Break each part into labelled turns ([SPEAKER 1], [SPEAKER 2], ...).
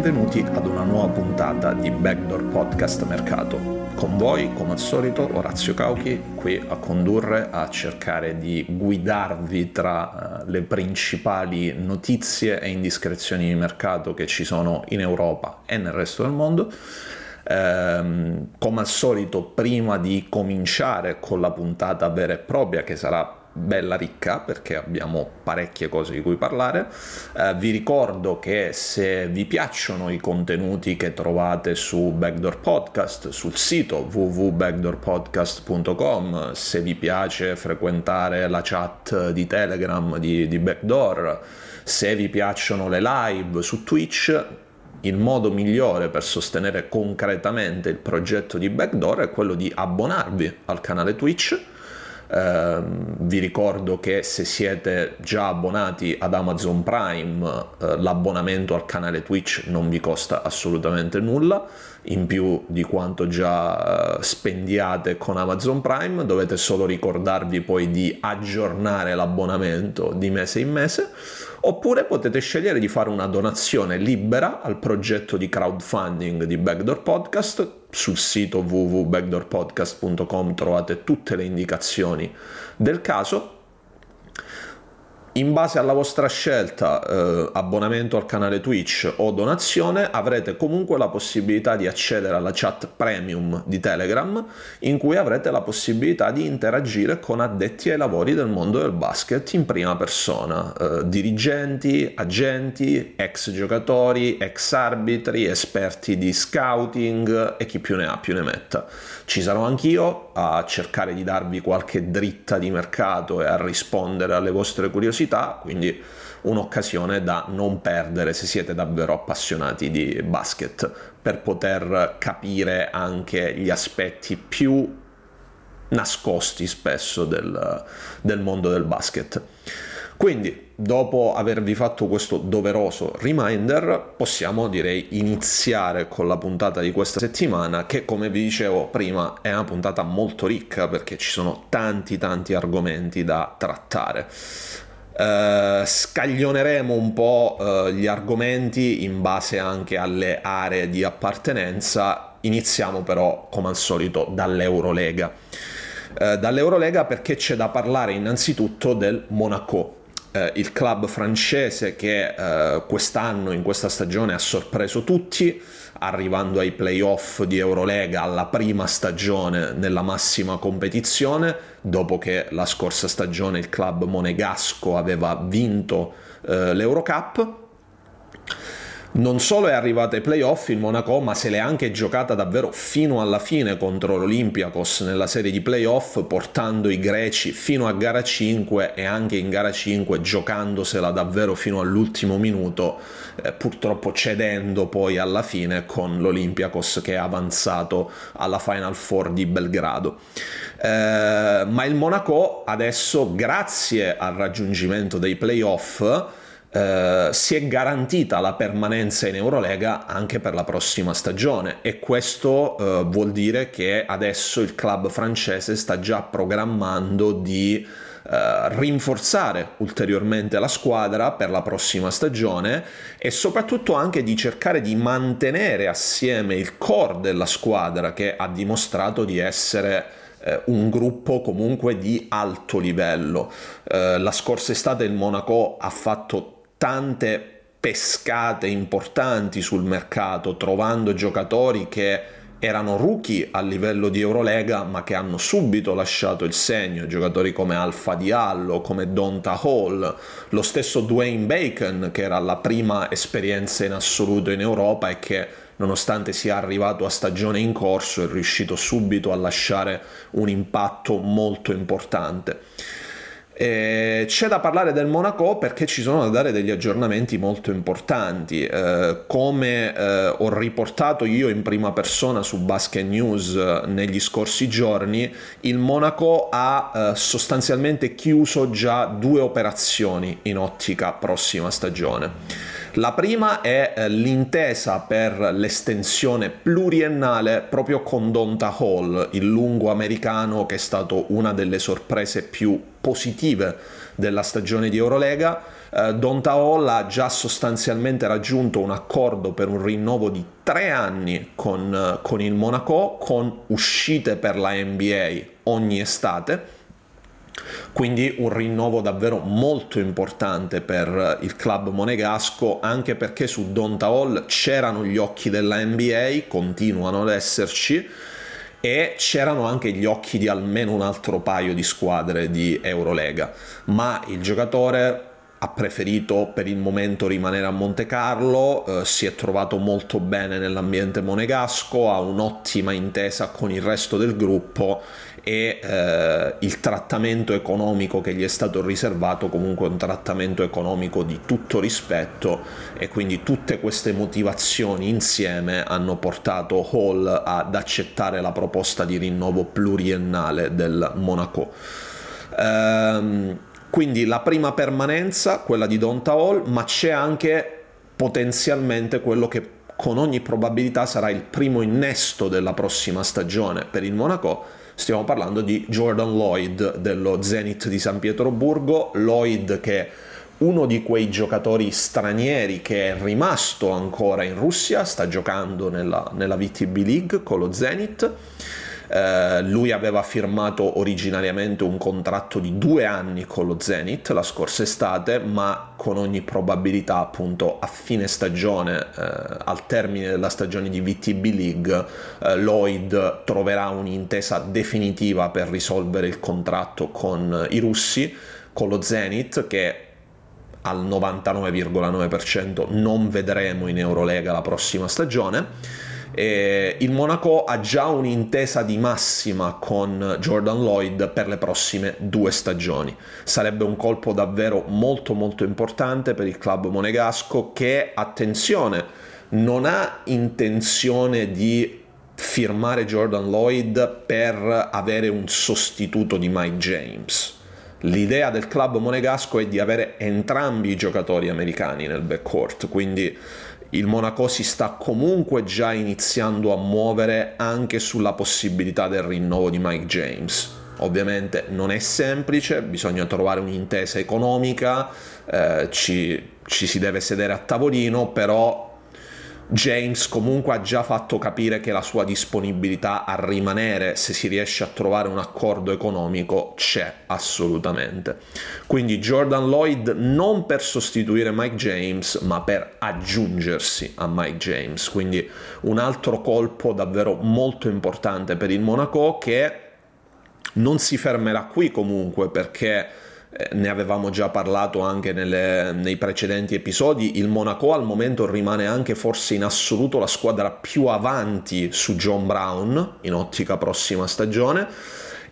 [SPEAKER 1] Benvenuti ad una nuova puntata di Backdoor Podcast Mercato. Con voi, come al solito, Orazio Cauchi, qui a condurre, a cercare di guidarvi tra uh, le principali notizie e indiscrezioni di mercato che ci sono in Europa e nel resto del mondo. Um, come al solito, prima di cominciare con la puntata vera e propria, che sarà bella ricca perché abbiamo parecchie cose di cui parlare. Eh, vi ricordo che se vi piacciono i contenuti che trovate su Backdoor Podcast, sul sito www.backdoorpodcast.com, se vi piace frequentare la chat di Telegram di, di Backdoor, se vi piacciono le live su Twitch, il modo migliore per sostenere concretamente il progetto di Backdoor è quello di abbonarvi al canale Twitch Uh, vi ricordo che se siete già abbonati ad Amazon Prime, uh, l'abbonamento al canale Twitch non vi costa assolutamente nulla, in più di quanto già uh, spendiate con Amazon Prime, dovete solo ricordarvi poi di aggiornare l'abbonamento di mese in mese, oppure potete scegliere di fare una donazione libera al progetto di crowdfunding di Backdoor Podcast. Sul sito www.backdoorpodcast.com trovate tutte le indicazioni del caso in base alla vostra scelta, eh, abbonamento al canale Twitch o donazione, avrete comunque la possibilità di accedere alla chat premium di Telegram, in cui avrete la possibilità di interagire con addetti ai lavori del mondo del basket in prima persona, eh, dirigenti, agenti, ex giocatori, ex arbitri, esperti di scouting e chi più ne ha più ne metta. Ci sarò anch'io a cercare di darvi qualche dritta di mercato e a rispondere alle vostre curiosità, quindi un'occasione da non perdere se siete davvero appassionati di basket per poter capire anche gli aspetti più nascosti spesso del, del mondo del basket. Quindi, dopo avervi fatto questo doveroso reminder, possiamo direi iniziare con la puntata di questa settimana che, come vi dicevo prima, è una puntata molto ricca perché ci sono tanti tanti argomenti da trattare. Uh, scaglioneremo un po' uh, gli argomenti in base anche alle aree di appartenenza. Iniziamo però, come al solito, dall'Eurolega. Uh, dall'Eurolega perché c'è da parlare innanzitutto del Monaco, eh, il club francese che eh, quest'anno, in questa stagione, ha sorpreso tutti, arrivando ai playoff di Eurolega alla prima stagione nella massima competizione, dopo che la scorsa stagione il club monegasco aveva vinto eh, l'Eurocup non solo è arrivata ai playoff il Monaco, ma se l'è anche giocata davvero fino alla fine contro l'Olympiakos nella serie di playoff, portando i greci fino a gara 5 e anche in gara 5 giocandosela davvero fino all'ultimo minuto, eh, purtroppo cedendo poi alla fine con l'Olympiakos che è avanzato alla Final Four di Belgrado. Eh, ma il Monaco adesso, grazie al raggiungimento dei playoff, eh, si è garantita la permanenza in Eurolega anche per la prossima stagione e questo eh, vuol dire che adesso il club francese sta già programmando di eh, rinforzare ulteriormente la squadra per la prossima stagione e soprattutto anche di cercare di mantenere assieme il core della squadra che ha dimostrato di essere eh, un gruppo comunque di alto livello. Eh, la scorsa estate il Monaco ha fatto tante pescate importanti sul mercato, trovando giocatori che erano rookie a livello di Eurolega ma che hanno subito lasciato il segno, giocatori come Alfa Diallo, come Donta Hall, lo stesso Dwayne Bacon che era la prima esperienza in assoluto in Europa e che nonostante sia arrivato a stagione in corso è riuscito subito a lasciare un impatto molto importante. Eh, c'è da parlare del Monaco perché ci sono da dare degli aggiornamenti molto importanti. Eh, come eh, ho riportato io in prima persona su Basket News eh, negli scorsi giorni, il Monaco ha eh, sostanzialmente chiuso già due operazioni in ottica prossima stagione. La prima è eh, l'intesa per l'estensione pluriennale proprio con Donta Hall, il lungo americano che è stato una delle sorprese più positive della stagione di Eurolega. Eh, Donta Hall ha già sostanzialmente raggiunto un accordo per un rinnovo di tre anni con, eh, con il Monaco, con uscite per la NBA ogni estate quindi un rinnovo davvero molto importante per il club monegasco, anche perché su Donta Hall c'erano gli occhi della NBA, continuano ad esserci, e c'erano anche gli occhi di almeno un altro paio di squadre di Eurolega. Ma il giocatore ha preferito per il momento rimanere a Monte Carlo, eh, si è trovato molto bene nell'ambiente monegasco, ha un'ottima intesa con il resto del gruppo e eh, il trattamento economico che gli è stato riservato comunque è un trattamento economico di tutto rispetto e quindi tutte queste motivazioni insieme hanno portato Hall ad accettare la proposta di rinnovo pluriennale del Monaco. Ehm, quindi la prima permanenza, quella di Donta Hall, ma c'è anche potenzialmente quello che con ogni probabilità sarà il primo innesto della prossima stagione per il Monaco. Stiamo parlando di Jordan Lloyd dello Zenit di San Pietroburgo, Lloyd che è uno di quei giocatori stranieri che è rimasto ancora in Russia, sta giocando nella, nella VTB League con lo Zenit eh, lui aveva firmato originariamente un contratto di due anni con lo Zenith la scorsa estate, ma con ogni probabilità appunto a fine stagione, eh, al termine della stagione di VTB League, eh, Lloyd troverà un'intesa definitiva per risolvere il contratto con i russi, con lo Zenith che al 99,9% non vedremo in Eurolega la prossima stagione eh, il Monaco ha già un'intesa di massima con Jordan Lloyd per le prossime due stagioni. Sarebbe un colpo davvero molto molto importante per il club monegasco che, attenzione, non ha intenzione di firmare Jordan Lloyd per avere un sostituto di Mike James. L'idea del club monegasco è di avere entrambi i giocatori americani nel backcourt, quindi il Monaco si sta comunque già iniziando a muovere anche sulla possibilità del rinnovo di Mike James. Ovviamente non è semplice, bisogna trovare un'intesa economica, eh, ci, ci si deve sedere a tavolino, però James comunque ha già fatto capire che la sua disponibilità a rimanere se si riesce a trovare un accordo economico c'è assolutamente. Quindi Jordan Lloyd non per sostituire Mike James ma per aggiungersi a Mike James, quindi un altro colpo davvero molto importante per il Monaco che non si fermerà qui comunque perché ne avevamo già parlato anche nelle, nei precedenti episodi, il Monaco al momento rimane anche forse in assoluto la squadra più avanti su John Brown in ottica prossima stagione.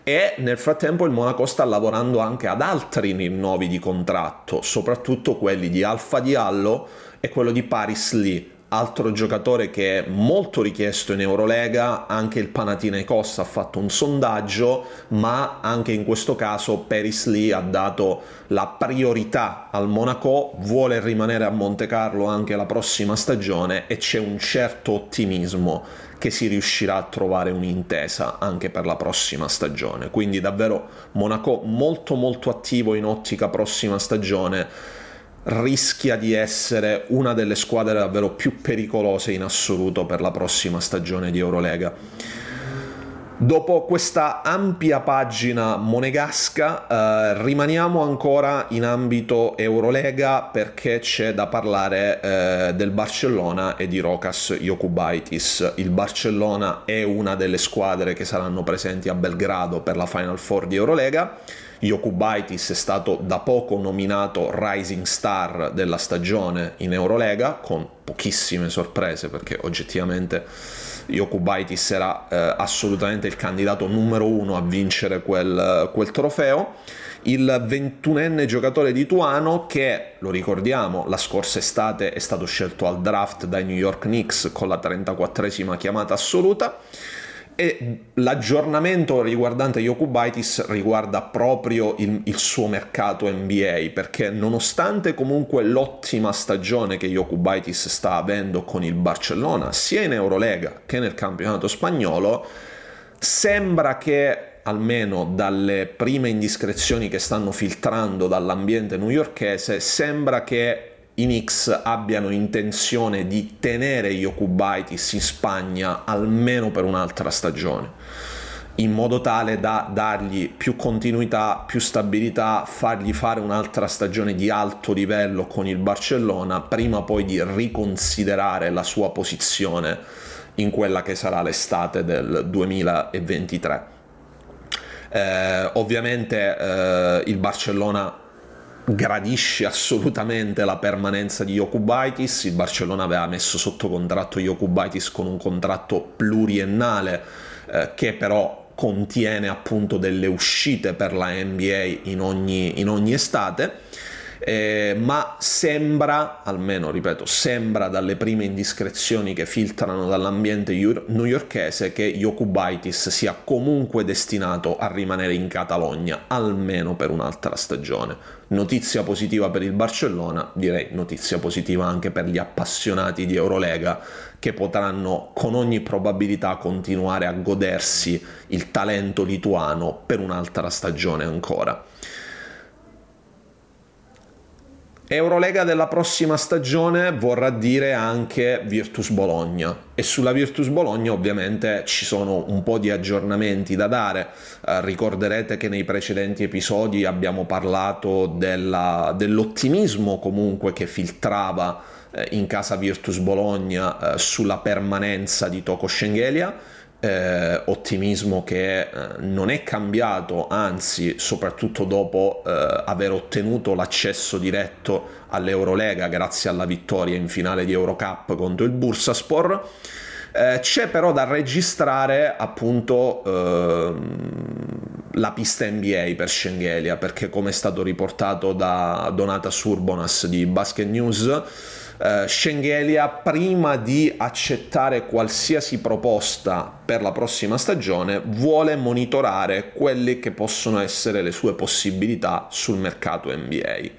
[SPEAKER 1] E nel frattempo il Monaco sta lavorando anche ad altri rinnovi di contratto, soprattutto quelli di Alfa Diallo e quello di Paris Lee altro giocatore che è molto richiesto in Eurolega, anche il Panathinaikos ha fatto un sondaggio, ma anche in questo caso Paris Lee ha dato la priorità al Monaco, vuole rimanere a Monte Carlo anche la prossima stagione e c'è un certo ottimismo che si riuscirà a trovare un'intesa anche per la prossima stagione. Quindi davvero Monaco molto molto attivo in ottica prossima stagione rischia di essere una delle squadre davvero più pericolose in assoluto per la prossima stagione di Eurolega. Dopo questa ampia pagina monegasca, eh, rimaniamo ancora in ambito Eurolega perché c'è da parlare eh, del Barcellona e di Rokas Jokubaitis. Il Barcellona è una delle squadre che saranno presenti a Belgrado per la Final Four di Eurolega Jokubaitis è stato da poco nominato Rising Star della stagione in Eurolega, con pochissime sorprese perché oggettivamente Jokubaitis era eh, assolutamente il candidato numero uno a vincere quel, quel trofeo. Il 21enne giocatore lituano che, lo ricordiamo, la scorsa estate è stato scelto al draft dai New York Knicks con la 34esima chiamata assoluta e l'aggiornamento riguardante Yokubaitis riguarda proprio il, il, suo mercato NBA, perché nonostante comunque l'ottima stagione che Yokubaitis sta avendo con il Barcellona, sia in Eurolega che nel campionato spagnolo, sembra che almeno dalle prime indiscrezioni che stanno filtrando dall'ambiente newyorchese, sembra che i Knicks abbiano intenzione di tenere Jokubaitis in Spagna almeno per un'altra stagione in modo tale da dargli più continuità, più stabilità, fargli fare un'altra stagione di alto livello con il Barcellona, prima poi di riconsiderare la sua posizione in quella che sarà l'estate del 2023. Eh, ovviamente eh, il Barcellona gradisce assolutamente la permanenza di Jokubaitis, il Barcellona aveva messo sotto contratto Jokubaitis con un contratto pluriennale eh, che però contiene appunto delle uscite per la NBA in ogni, in ogni estate. Eh, ma sembra, almeno ripeto, sembra dalle prime indiscrezioni che filtrano dall'ambiente newyorchese che Jokubaitis sia comunque destinato a rimanere in Catalogna almeno per un'altra stagione. Notizia positiva per il Barcellona, direi notizia positiva anche per gli appassionati di Eurolega che potranno con ogni probabilità continuare a godersi il talento lituano per un'altra stagione ancora. Eurolega della prossima stagione vorrà dire anche Virtus Bologna e sulla Virtus Bologna ovviamente ci sono un po' di aggiornamenti da dare. Eh, ricorderete che nei precedenti episodi abbiamo parlato della, dell'ottimismo comunque che filtrava eh, in casa Virtus Bologna eh, sulla permanenza di Toko Schengelia eh, ottimismo che eh, non è cambiato, anzi, soprattutto dopo eh, aver ottenuto l'accesso diretto all'Eurolega grazie alla vittoria in finale di Eurocup contro il Bursaspor. Eh, c'è però da registrare appunto ehm, la pista NBA per Schengelia perché come è stato riportato da Donata Surbonas di Basket News eh, Schengelia prima di accettare qualsiasi proposta per la prossima stagione vuole monitorare quelle che possono essere le sue possibilità sul mercato NBA.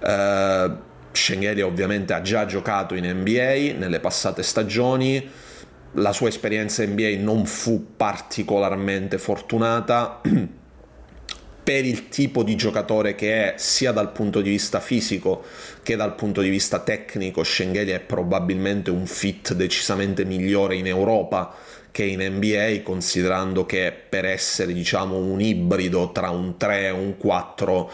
[SPEAKER 1] Eh, Schengelia ovviamente ha già giocato in NBA nelle passate stagioni, la sua esperienza NBA non fu particolarmente fortunata per il tipo di giocatore che è, sia dal punto di vista fisico che dal punto di vista tecnico. Schengelia è probabilmente un fit decisamente migliore in Europa che in NBA, considerando che per essere diciamo un ibrido tra un 3 e un 4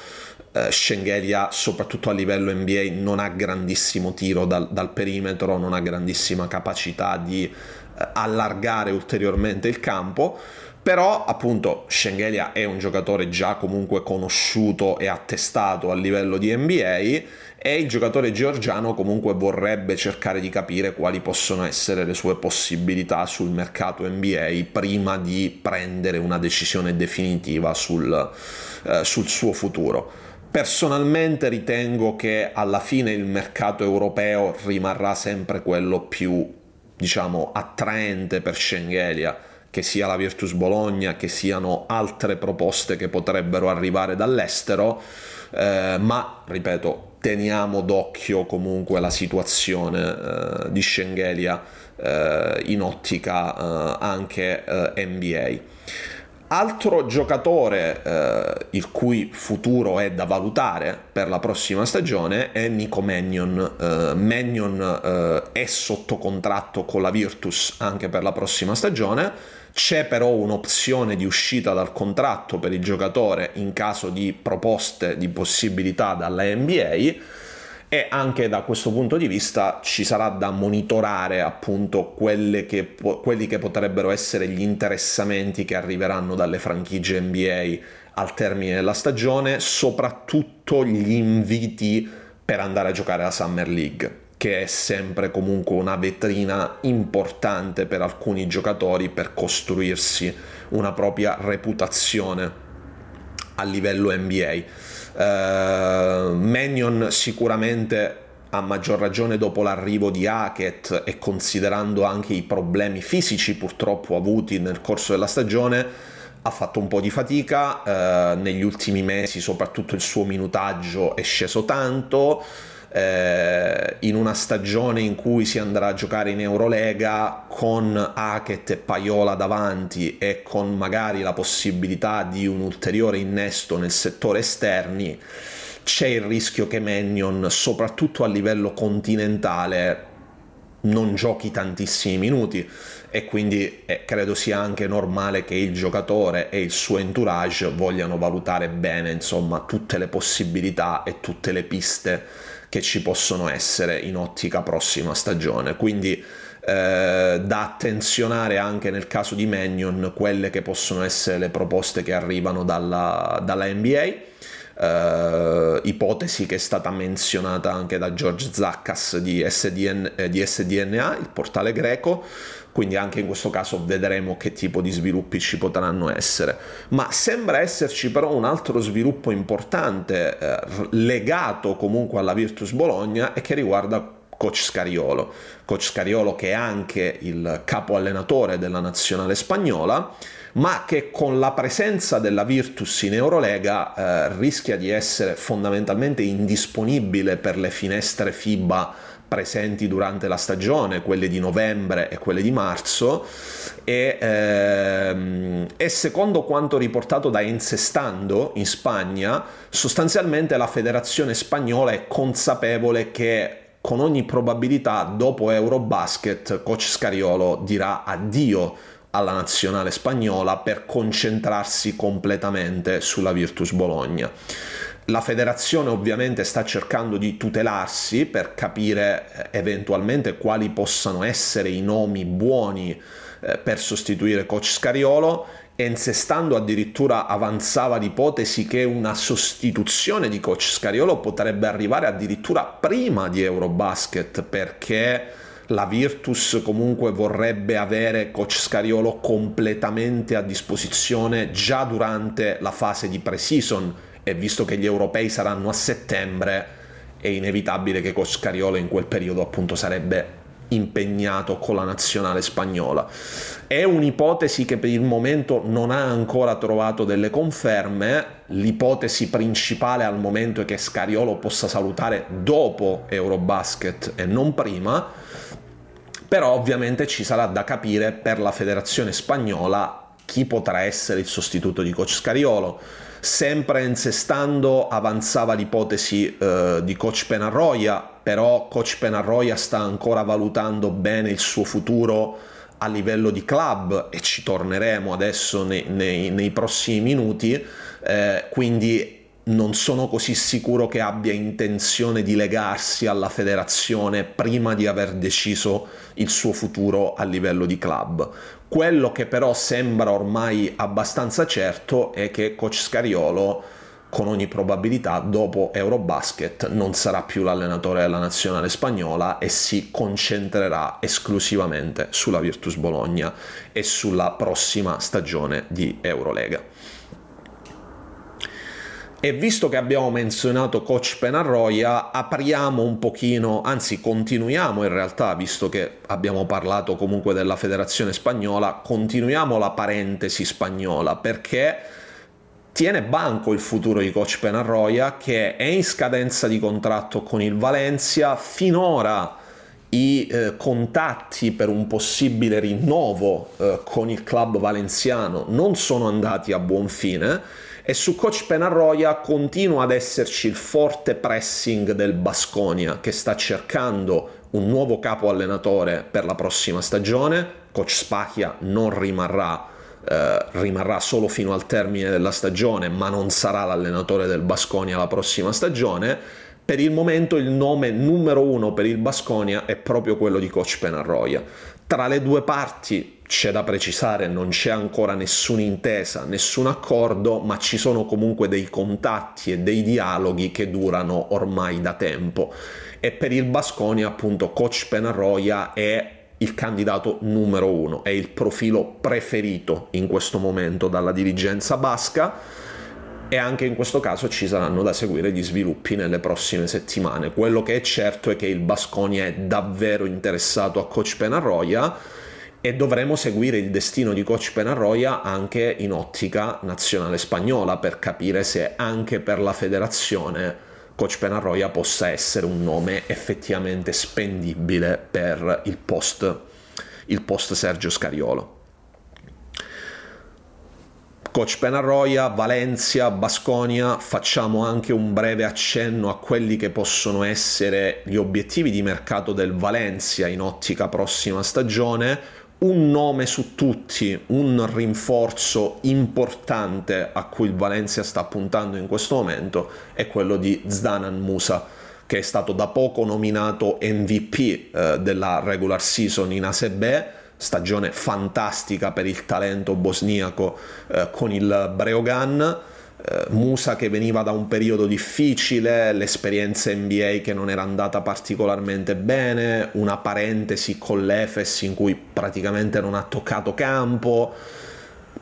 [SPEAKER 1] eh, Schengelia, soprattutto a livello NBA, non ha grandissimo tiro dal, dal perimetro, non ha grandissima capacità di eh, allargare ulteriormente il campo però appunto Schengelia è un giocatore già comunque conosciuto e attestato a livello di NBA e il giocatore georgiano comunque vorrebbe cercare di capire quali possono essere le sue possibilità sul mercato NBA prima di prendere una decisione definitiva sul, eh, sul suo futuro. Personalmente ritengo che alla fine il mercato europeo rimarrà sempre quello più, diciamo, attraente per Schengelia, che sia la Virtus Bologna, che siano altre proposte che potrebbero arrivare dall'estero, eh, ma, ripeto, teniamo d'occhio comunque la situazione eh, di Schengelia eh, in ottica eh, anche eh, NBA. Altro giocatore eh, il cui futuro è da valutare per la prossima stagione è Nico Mannion. Eh, Mannion eh, è sotto contratto con la Virtus anche per la prossima stagione. C'è però un'opzione di uscita dal contratto per il giocatore in caso di proposte di possibilità dalla NBA e anche da questo punto di vista ci sarà da monitorare appunto che, quelli che potrebbero essere gli interessamenti che arriveranno dalle franchigie NBA al termine della stagione, soprattutto gli inviti per andare a giocare la Summer League che è sempre comunque una vetrina importante per alcuni giocatori per costruirsi una propria reputazione a livello NBA. Uh, Mannion sicuramente a maggior ragione dopo l'arrivo di Hackett e considerando anche i problemi fisici purtroppo avuti nel corso della stagione ha fatto un po' di fatica, uh, negli ultimi mesi soprattutto il suo minutaggio è sceso tanto, eh, in una stagione in cui si andrà a giocare in Eurolega con Hackett e Paiola davanti e con magari la possibilità di un ulteriore innesto nel settore esterni, c'è il rischio che Mannion, soprattutto a livello continentale, non giochi tantissimi minuti e quindi eh, credo sia anche normale che il giocatore e il suo entourage vogliano valutare bene insomma tutte le possibilità e tutte le piste che ci possono essere in ottica prossima stagione. Quindi eh, da attenzionare anche nel caso di Mannion quelle che possono essere le proposte che arrivano dalla, dalla NBA. Uh, ipotesi che è stata menzionata anche da George Zackas di, SDN, eh, di SDNA, il portale greco, quindi anche in questo caso vedremo che tipo di sviluppi ci potranno essere. Ma sembra esserci però un altro sviluppo importante eh, legato comunque alla Virtus Bologna e che riguarda coach Scariolo. Coach Scariolo che è anche il capo allenatore della nazionale spagnola ma che con la presenza della Virtus in Eurolega eh, rischia di essere fondamentalmente indisponibile per le finestre FIBA presenti durante la stagione, quelle di novembre e quelle di marzo, e, ehm, e secondo quanto riportato da Ensestando in Spagna, sostanzialmente la federazione spagnola è consapevole che con ogni probabilità dopo Eurobasket coach Scariolo dirà addio alla nazionale spagnola per concentrarsi completamente sulla Virtus Bologna. La federazione ovviamente sta cercando di tutelarsi per capire eh, eventualmente quali possano essere i nomi buoni eh, per sostituire coach Scariolo. Ensestando addirittura avanzava l'ipotesi che una sostituzione di coach Scariolo potrebbe arrivare addirittura prima di Eurobasket perché la Virtus comunque vorrebbe avere coach Scariolo completamente a disposizione già durante la fase di pre-season e visto che gli europei saranno a settembre è inevitabile che Coscariolo in quel periodo appunto sarebbe impegnato con la nazionale spagnola. È un'ipotesi che per il momento non ha ancora trovato delle conferme, l'ipotesi principale al momento è che Scariolo possa salutare dopo Eurobasket e non prima, però ovviamente ci sarà da capire per la federazione spagnola chi potrà essere il sostituto di coach Scariolo Sempre insestando avanzava l'ipotesi eh, di coach Penarroia, però coach Penarroia sta ancora valutando bene il suo futuro a livello di club e ci torneremo adesso nei, nei, nei prossimi minuti, eh, quindi non sono così sicuro che abbia intenzione di legarsi alla federazione prima di aver deciso il suo futuro a livello di club. Quello che però sembra ormai abbastanza certo è che coach Scariolo con ogni probabilità dopo Eurobasket non sarà più l'allenatore della nazionale spagnola e si concentrerà esclusivamente sulla Virtus Bologna e sulla prossima stagione di Eurolega. E visto che abbiamo menzionato coach Penarroia, apriamo un pochino, anzi continuiamo in realtà, visto che abbiamo parlato comunque della federazione spagnola, continuiamo la parentesi spagnola perché tiene banco il futuro di coach Penarroia che è in scadenza di contratto con il Valencia, finora i eh, contatti per un possibile rinnovo eh, con il club valenziano non sono andati a buon fine e su coach Penarroia continua ad esserci il forte pressing del Basconia che sta cercando un nuovo capo allenatore per la prossima stagione. Coach Spacchia non rimarrà, eh, rimarrà solo fino al termine della stagione, ma non sarà l'allenatore del Basconia la prossima stagione. Per il momento il nome numero uno per il Basconia è proprio quello di coach Penarroia. Tra le due parti c'è da precisare, non c'è ancora nessuna intesa, nessun accordo, ma ci sono comunque dei contatti e dei dialoghi che durano ormai da tempo. E per il Basconia, appunto, coach Penarroia è il candidato numero uno, è il profilo preferito in questo momento dalla dirigenza basca e anche in questo caso ci saranno da seguire gli sviluppi nelle prossime settimane. Quello che è certo è che il Basconia è davvero interessato a coach Penarroia e dovremo seguire il destino di coach Penarroia anche in ottica nazionale spagnola per capire se anche per la federazione coach Penarroia possa essere un nome effettivamente spendibile per il post, il post Sergio Scariolo. Coach Penarroia, Valencia, Basconia, facciamo anche un breve accenno a quelli che possono essere gli obiettivi di mercato del Valencia in ottica prossima stagione, un nome su tutti, un rinforzo importante a cui il Valencia sta puntando in questo momento è quello di Zdanan Musa che è stato da poco nominato MVP eh, della regular season in ASB, stagione fantastica per il talento bosniaco eh, con il Breogan Musa che veniva da un periodo difficile, l'esperienza NBA che non era andata particolarmente bene, una parentesi con l'Efes in cui praticamente non ha toccato campo.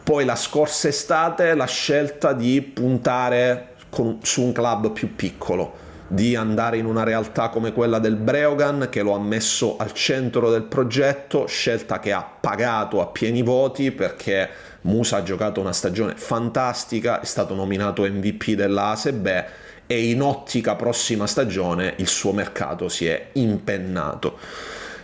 [SPEAKER 1] Poi la scorsa estate la scelta di puntare con, su un club più piccolo, di andare in una realtà come quella del Breogan che lo ha messo al centro del progetto, scelta che ha pagato a pieni voti perché Musa ha giocato una stagione fantastica, è stato nominato MVP dell'ASB e in ottica prossima stagione il suo mercato si è impennato.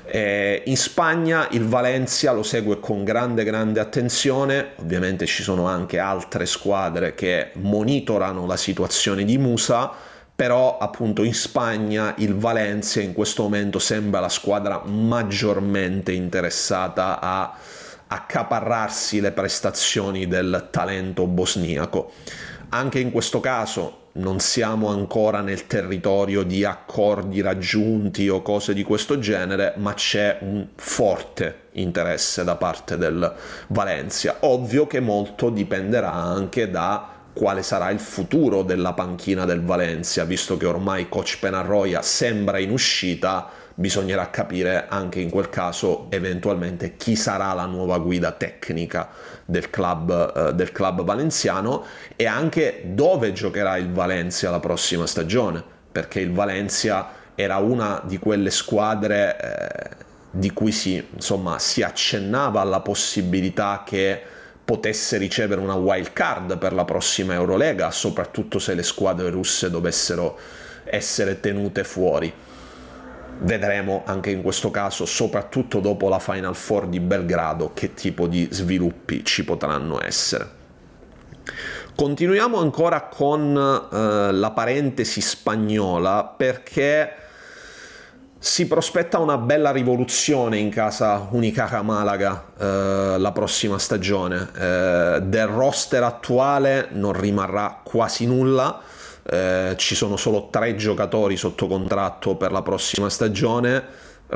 [SPEAKER 1] Eh, in Spagna il Valencia lo segue con grande grande attenzione, ovviamente ci sono anche altre squadre che monitorano la situazione di Musa, però appunto in Spagna il Valencia in questo momento sembra la squadra maggiormente interessata a accaparrarsi le prestazioni del talento bosniaco. Anche in questo caso non siamo ancora nel territorio di accordi raggiunti o cose di questo genere, ma c'è un forte interesse da parte del Valencia. Ovvio che molto dipenderà anche da quale sarà il futuro della panchina del Valencia, visto che ormai coach Penarroia sembra in uscita bisognerà capire anche in quel caso eventualmente chi sarà la nuova guida tecnica del club, eh, del club valenziano e anche dove giocherà il Valencia la prossima stagione, perché il Valencia era una di quelle squadre eh, di cui si, insomma, si accennava alla possibilità che potesse ricevere una wild card per la prossima Eurolega, soprattutto se le squadre russe dovessero essere tenute fuori vedremo anche in questo caso, soprattutto dopo la Final Four di Belgrado, che tipo di sviluppi ci potranno essere. Continuiamo ancora con eh, la parentesi spagnola perché si prospetta una bella rivoluzione in casa Unicaja Malaga eh, la prossima stagione. Eh, del roster attuale non rimarrà quasi nulla eh, ci sono solo tre giocatori sotto contratto per la prossima stagione, in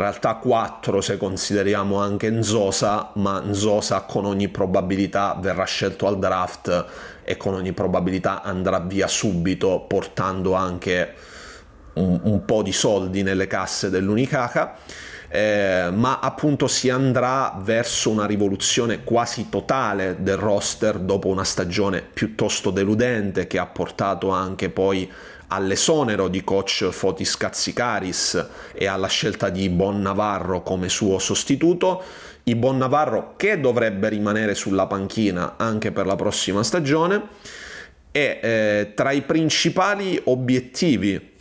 [SPEAKER 1] realtà quattro se consideriamo anche Nzosa, ma Nzosa con ogni probabilità verrà scelto al draft e con ogni probabilità andrà via subito portando anche un, un po' di soldi nelle casse dell'Unicaca. eh, ma appunto si andrà verso una rivoluzione quasi totale del roster dopo una stagione piuttosto deludente che ha portato anche poi all'esonero di coach Fotis Katsikaris e alla scelta di Bon Navarro come suo sostituto. Ibon Navarro che dovrebbe rimanere sulla panchina anche per la prossima stagione e eh, tra i principali obiettivi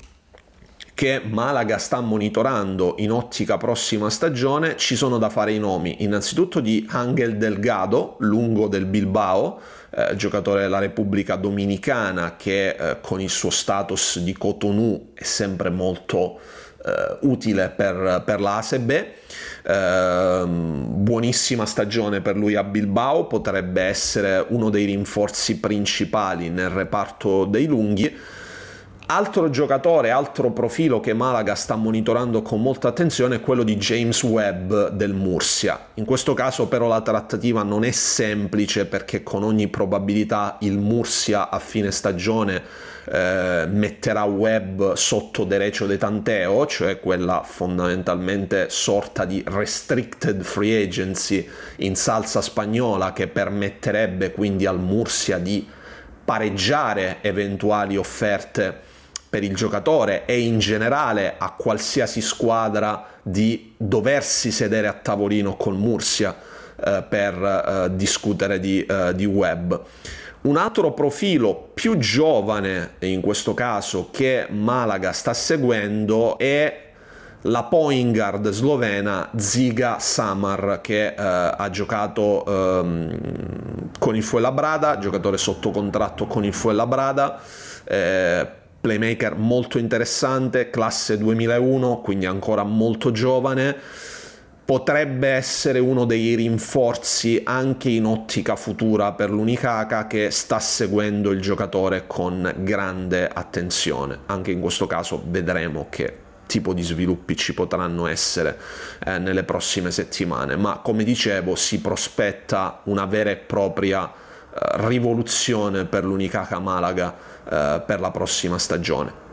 [SPEAKER 1] che Malaga sta monitorando in ottica prossima stagione ci sono da fare i nomi innanzitutto di Angel Delgado, lungo del Bilbao, eh, giocatore della Repubblica Dominicana che eh, con il suo status di Cotonou è sempre molto eh, utile per, per la ASB. Eh, buonissima stagione per lui a Bilbao, potrebbe essere uno dei rinforzi principali nel reparto dei lunghi. Altro giocatore, altro profilo che Malaga sta monitorando con molta attenzione è quello di James Webb del Mursia. In questo caso però la trattativa non è semplice perché con ogni probabilità il Mursia a fine stagione eh, metterà Webb sotto derecho de tanteo, cioè quella fondamentalmente sorta di restricted free agency in salsa spagnola che permetterebbe quindi al Mursia di pareggiare eventuali offerte per il giocatore e in generale a qualsiasi squadra di doversi sedere a tavolino col Mursia eh, per eh, discutere di, eh, di web. Un altro profilo più giovane in questo caso che Malaga sta seguendo è la point guard slovena Ziga Samar che eh, ha giocato ehm, con il Fuenlabrada, giocatore sotto contratto con il Fuenlabrada, eh, playmaker molto interessante, classe 2001, quindi ancora molto giovane. Potrebbe essere uno dei rinforzi anche in ottica futura per l'Unicaca che sta seguendo il giocatore con grande attenzione. Anche in questo caso vedremo che tipo di sviluppi ci potranno essere eh, nelle prossime settimane, ma come dicevo si prospetta una vera e propria eh, rivoluzione per l'Unicaca Malaga eh, per la prossima stagione.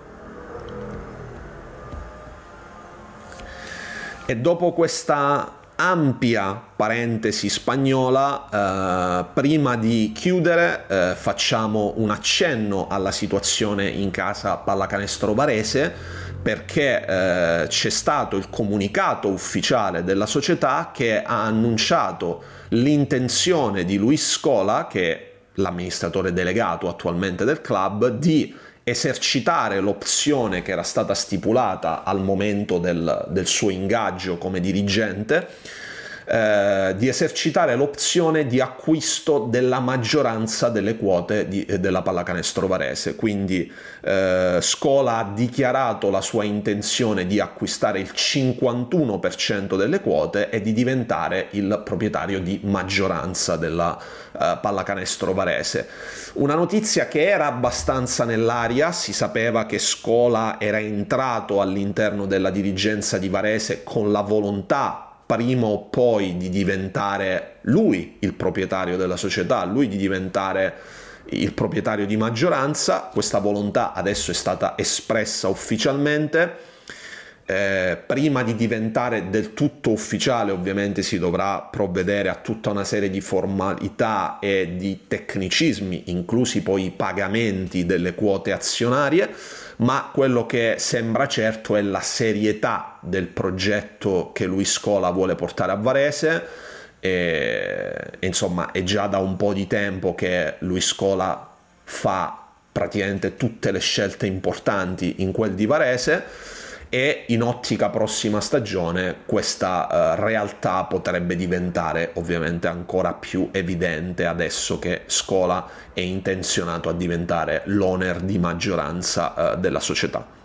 [SPEAKER 1] E dopo questa ampia parentesi spagnola, eh, prima di chiudere eh, facciamo un accenno alla situazione in casa pallacanestro Varese perché eh, c'è stato il comunicato ufficiale della società che ha annunciato l'intenzione di Luis Scola, che l'amministratore delegato attualmente del club, di esercitare l'opzione che era stata stipulata al momento del, del suo ingaggio come dirigente eh, di esercitare l'opzione di acquisto della maggioranza delle quote di, eh, della pallacanestro varese. Quindi eh, Scola ha dichiarato la sua intenzione di acquistare il 51% delle quote e di diventare il proprietario di maggioranza della eh, pallacanestro varese. Una notizia che era abbastanza nell'aria, si sapeva che Scola era entrato all'interno della dirigenza di Varese con la volontà prima o poi di diventare lui il proprietario della società, lui di diventare il proprietario di maggioranza. Questa volontà adesso è stata espressa ufficialmente. Eh, prima di diventare del tutto ufficiale ovviamente si dovrà provvedere a tutta una serie di formalità e di tecnicismi, inclusi poi i pagamenti delle quote azionarie ma quello che sembra certo è la serietà del progetto che lui Scola vuole portare a Varese. E, insomma, è già da un po' di tempo che lui Scola fa praticamente tutte le scelte importanti in quel di Varese e in ottica prossima stagione questa uh, realtà potrebbe diventare ovviamente ancora più evidente adesso che Scola è intenzionato a diventare l'owner di maggioranza uh, della società.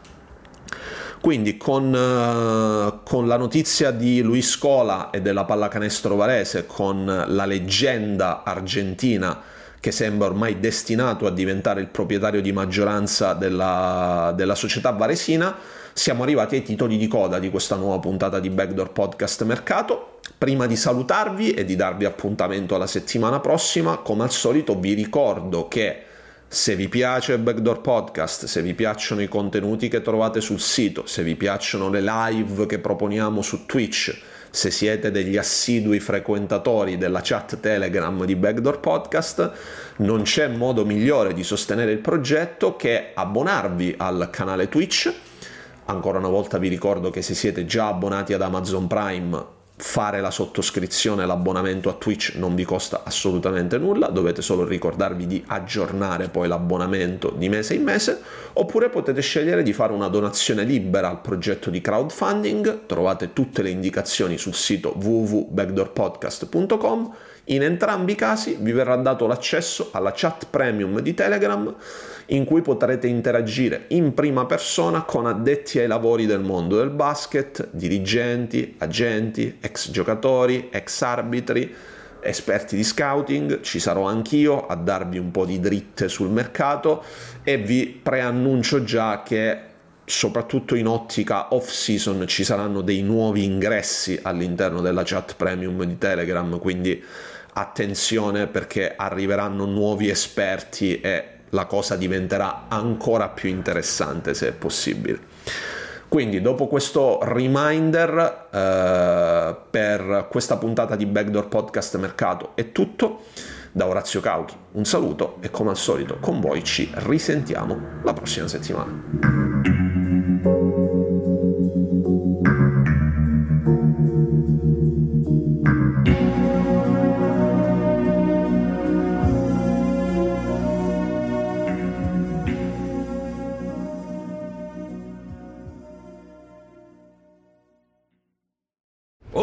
[SPEAKER 1] Quindi con, uh, con, la notizia di Luis Scola e della pallacanestro varese, con la leggenda argentina che sembra ormai destinato a diventare il proprietario di maggioranza della, della società varesina, siamo arrivati ai titoli di coda di questa nuova puntata di Backdoor Podcast Mercato. Prima di salutarvi e di darvi appuntamento alla settimana prossima, come al solito vi ricordo che Se vi piace Backdoor Podcast, se vi piacciono i contenuti che trovate sul sito, se vi piacciono le live che proponiamo su Twitch, se siete degli assidui frequentatori della chat Telegram di Backdoor Podcast, non c'è modo migliore di sostenere il progetto che abbonarvi al canale Twitch. Ancora una volta vi ricordo che se siete già abbonati ad Amazon Prime fare la sottoscrizione, l'abbonamento a Twitch non vi costa assolutamente nulla, dovete solo ricordarvi di aggiornare poi l'abbonamento di mese in mese, oppure potete scegliere di fare una donazione libera al progetto di crowdfunding, trovate tutte le indicazioni sul sito www.backdoorpodcast.com in entrambi i casi vi verrà dato l'accesso alla chat premium di Telegram in cui potrete interagire in prima persona con addetti ai lavori del mondo del basket, dirigenti, agenti, ex giocatori, ex arbitri, esperti di scouting, ci sarò anch'io a darvi un po' di dritte sul mercato e vi preannuncio già che soprattutto in ottica off season ci saranno dei nuovi ingressi all'interno della chat premium di Telegram, quindi attenzione perché arriveranno nuovi esperti e la cosa diventerà ancora più interessante se è possibile. Quindi dopo questo reminder eh, per questa puntata di Backdoor Podcast Mercato è tutto. Da Orazio Cauchi un saluto e come al solito con voi ci risentiamo la prossima settimana.